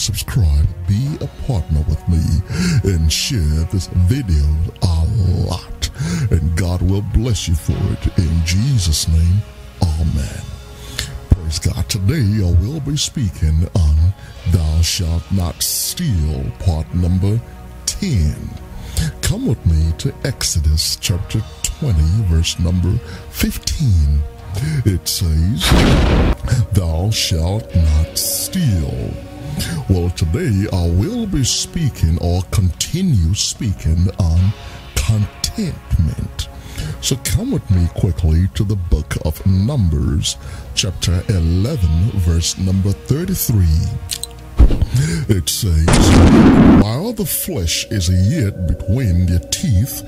subscribe, be a partner with me, and share this video a lot. And God will bless you for it in Jesus' name. Amen. Praise God. Today I will be speaking on Thou Shalt Not Steal, part number 10. Come with me to Exodus chapter 20, verse number 15. It says, Thou shalt not steal. Well, today I will be speaking or continue speaking on contentment. So come with me quickly to the book of Numbers, chapter 11, verse number 33. It says, While the flesh is yet between your teeth,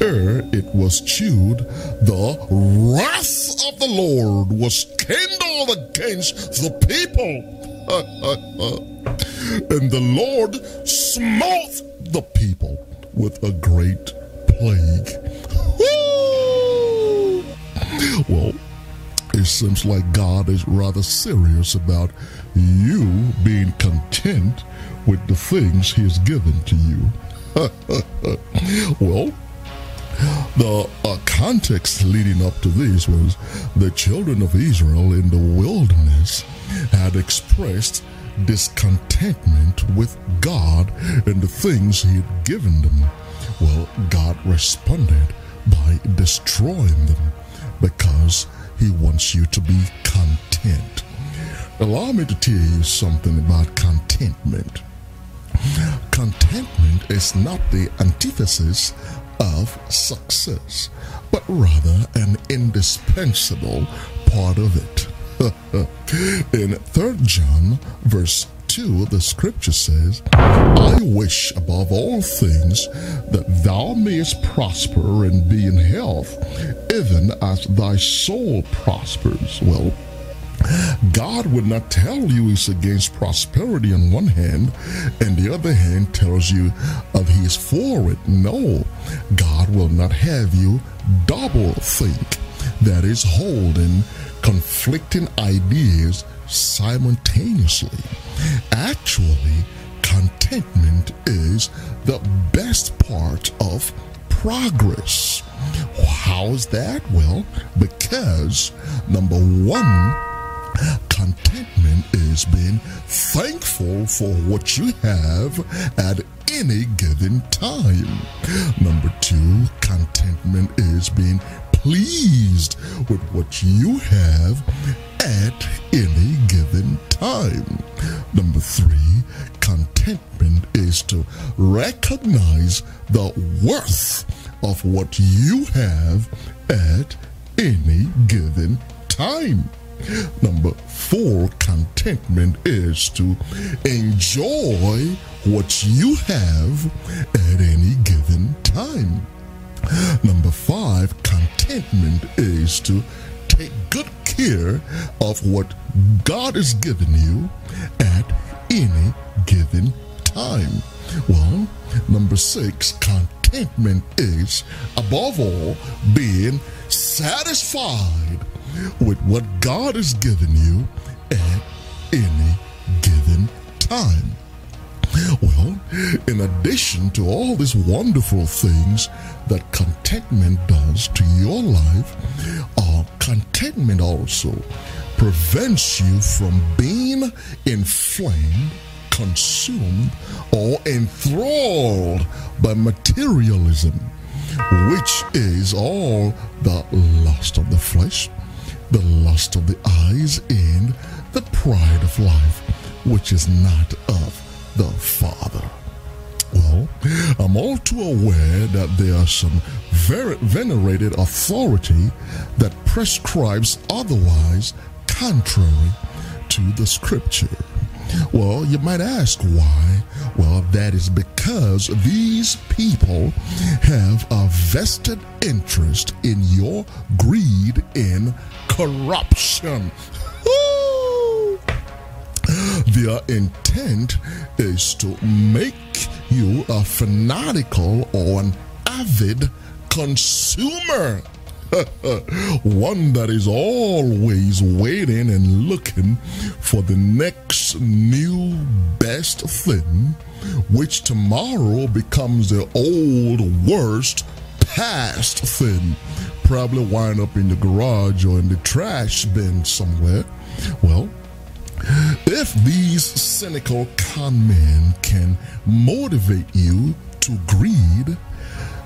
ere it was chewed, the wrath of the Lord was kindled against the people. and the Lord smote the people with a great plague. Well, it seems like God is rather serious about you being content with the things He has given to you. well, the uh, context leading up to this was the children of Israel in the wilderness had expressed discontentment with God and the things He had given them. Well, God responded by destroying them because He wants you to be content. Allow me to tell you something about contentment. Contentment is not the antithesis of success, but rather an indispensable part of it. In 3 John, verse 2, the scripture says, I wish above all things that thou mayest prosper and be in health, even as thy soul prospers. Well, God would not tell you he's against prosperity on one hand, and the other hand tells you that he is for it. No, God will not have you double think. That is holding conflicting ideas simultaneously. Actually, contentment is the best part of progress. How is that? Well, because number one, contentment is being thankful for what you have at any given time. Number two, contentment is being pleased with what you have at any given time. Number three, contentment is to recognize the worth of what you have at any given time. Number four, contentment is to enjoy what you have at any given time. Number five, contentment is to take good care of what God has given you at any given time. Well, number six, contentment is above all being satisfied with what God has given you at any given time. Well, in addition to all these wonderful things that contentment does to your life, uh, contentment also prevents you from being inflamed, consumed, or enthralled by materialism, which is all the lust of the flesh, the lust of the eyes, and the pride of life, which is not of the Father. Well, I'm all too aware that there are some very venerated authority that prescribes otherwise contrary to the scripture. Well, you might ask why. Well, that is because these people have a vested interest in your greed in corruption. Their intent is to make you a fanatical or an avid consumer. one that is always waiting and looking for the next new best thing, which tomorrow becomes the old worst past thing. Probably wind up in the garage or in the trash bin somewhere. Well, if these cynical con men can motivate you to greed,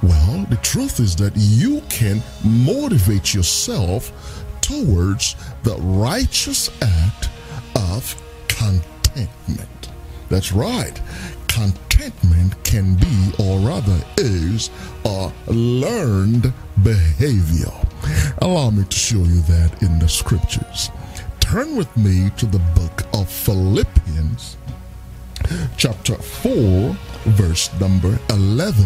well, the truth is that you can motivate yourself towards the righteous act of contentment. That's right. Contentment can be, or rather is, a learned behavior. Allow me to show you that in the scriptures. Turn with me to the book of Philippians, chapter 4, verse number 11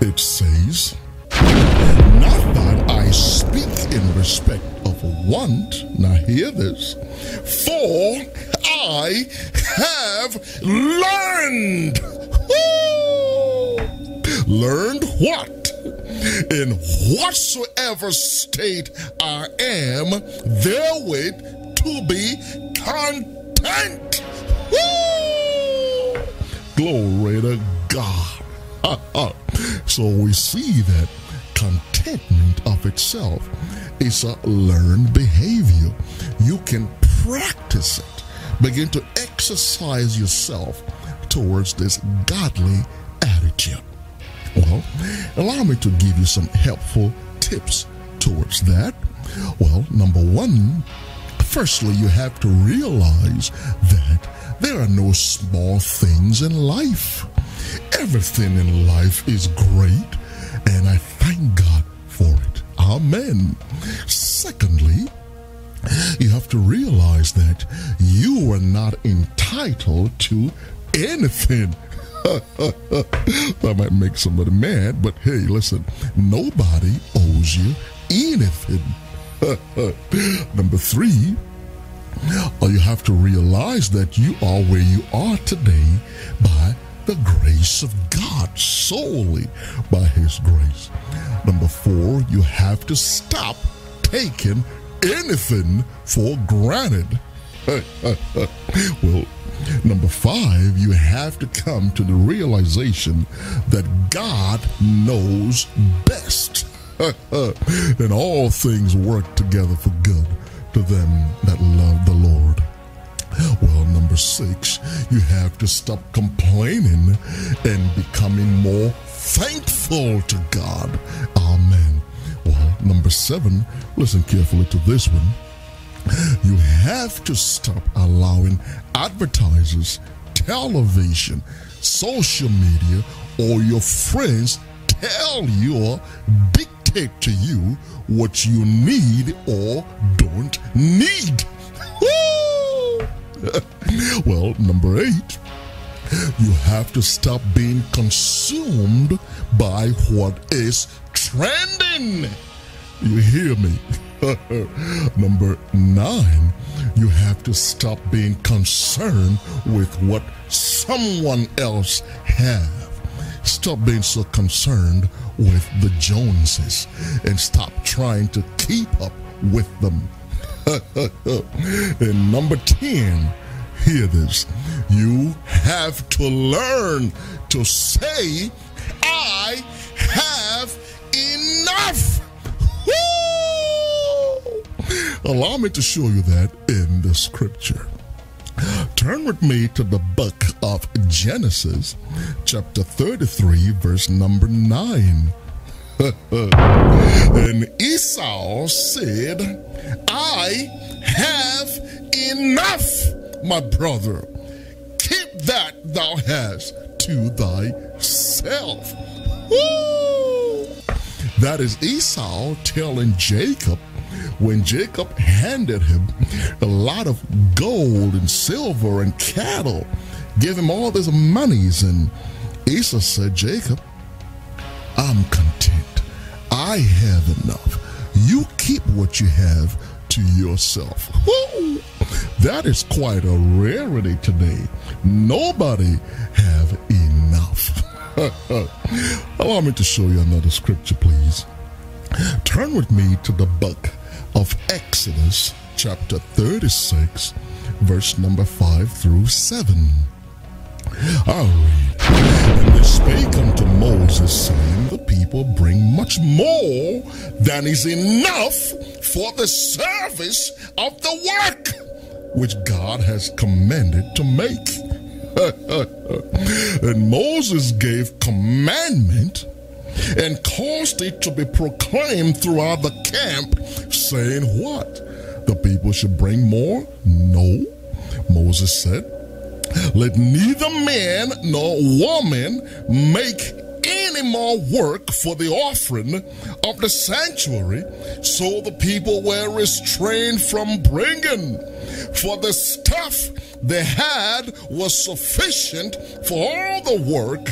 it says, Not that I speak in respect of want, now hear this, for I have learned. Learned what? In whatsoever state I am, therewith to be content. Woo! Glory to God. So we see that contentment of itself is a learned behavior. You can practice it, begin to exercise yourself towards this godly attitude. Well, allow me to give you some helpful tips towards that. Well, number one, firstly, you have to realize that there are no small things in life. Everything in life is great, and I thank God for it. Amen. Secondly, you have to realize that you are not entitled to anything. that might make somebody mad, but hey, listen, nobody owes you anything. Number three, you have to realize that you are where you are today by the grace of God, solely by His grace. Number four, you have to stop taking anything for granted. well, number five, you have to come to the realization that God knows best. and all things work together for good to them that love the Lord. Well, number six, you have to stop complaining and becoming more thankful to God. Amen. Well, number seven, listen carefully to this one. You have to stop allowing advertisers, television, social media, or your friends tell you or dictate to you what you need or don't need. well, number eight, you have to stop being consumed by what is trending. You hear me? number nine, you have to stop being concerned with what someone else have. Stop being so concerned with the Joneses and stop trying to keep up with them. and number 10, hear this. You have to learn to say, I have enough. Allow me to show you that in the scripture. Turn with me to the book of Genesis, chapter 33, verse number 9. and Esau said, I have enough, my brother. Keep that thou hast to thyself. Woo! That is Esau telling Jacob when Jacob handed him a lot of gold and silver and cattle, gave him all this monies, and Esau said, Jacob, I'm content. I have enough. You keep what you have to yourself. Woo! That is quite a rarity today. Nobody have enough. Allow me to show you another scripture, please. Turn with me to the book of Exodus, chapter 36, verse number 5 through 7. I'll read. And they spake unto Moses, saying, The people bring much more than is enough for the service of the work which God has commanded to make. and Moses gave commandment and caused it to be proclaimed throughout the camp, saying, What? The people should bring more? No. Moses said, Let neither man nor woman make any more work for the offering of the sanctuary. So the people were restrained from bringing, for the stuff they had was sufficient for all the work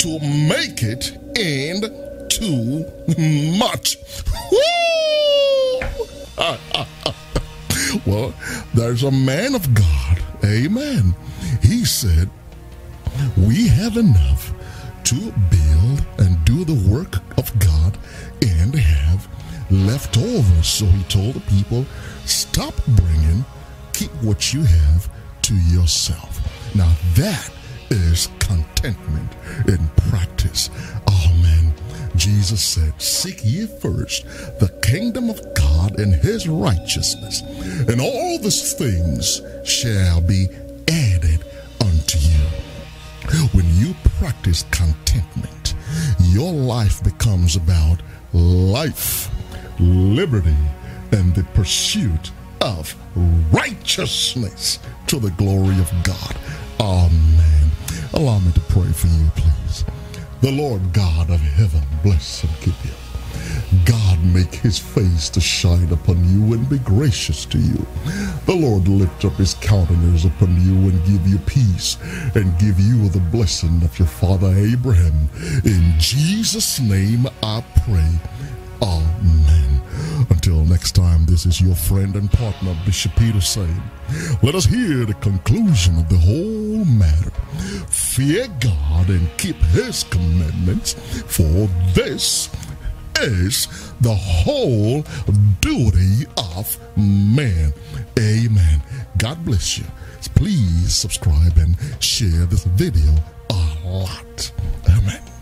to make it and too much. well, there's a man of God, amen. He said, We have enough to build and do the work of God and have left over. So he told the people, Stop bringing, keep what you have to yourself. Now that is contentment in practice. Amen. Jesus said, Seek ye first the kingdom of God and his righteousness, and all these things shall be added unto you. When you practice contentment, your life becomes about life, liberty, and the pursuit of righteousness to the glory of God. Amen. Allow me to pray for you, please. The Lord God of heaven bless and keep you. God make his face to shine upon you and be gracious to you. The Lord lift up his countenance upon you and give you peace and give you the blessing of your father Abraham. In Jesus' name I pray. Amen. Until next time, this is your friend and partner, Bishop Peter saying, let us hear the conclusion of the whole matter. Fear God and keep his commandments, for this is the whole duty of man. Amen. God bless you. Please subscribe and share this video a lot. Amen.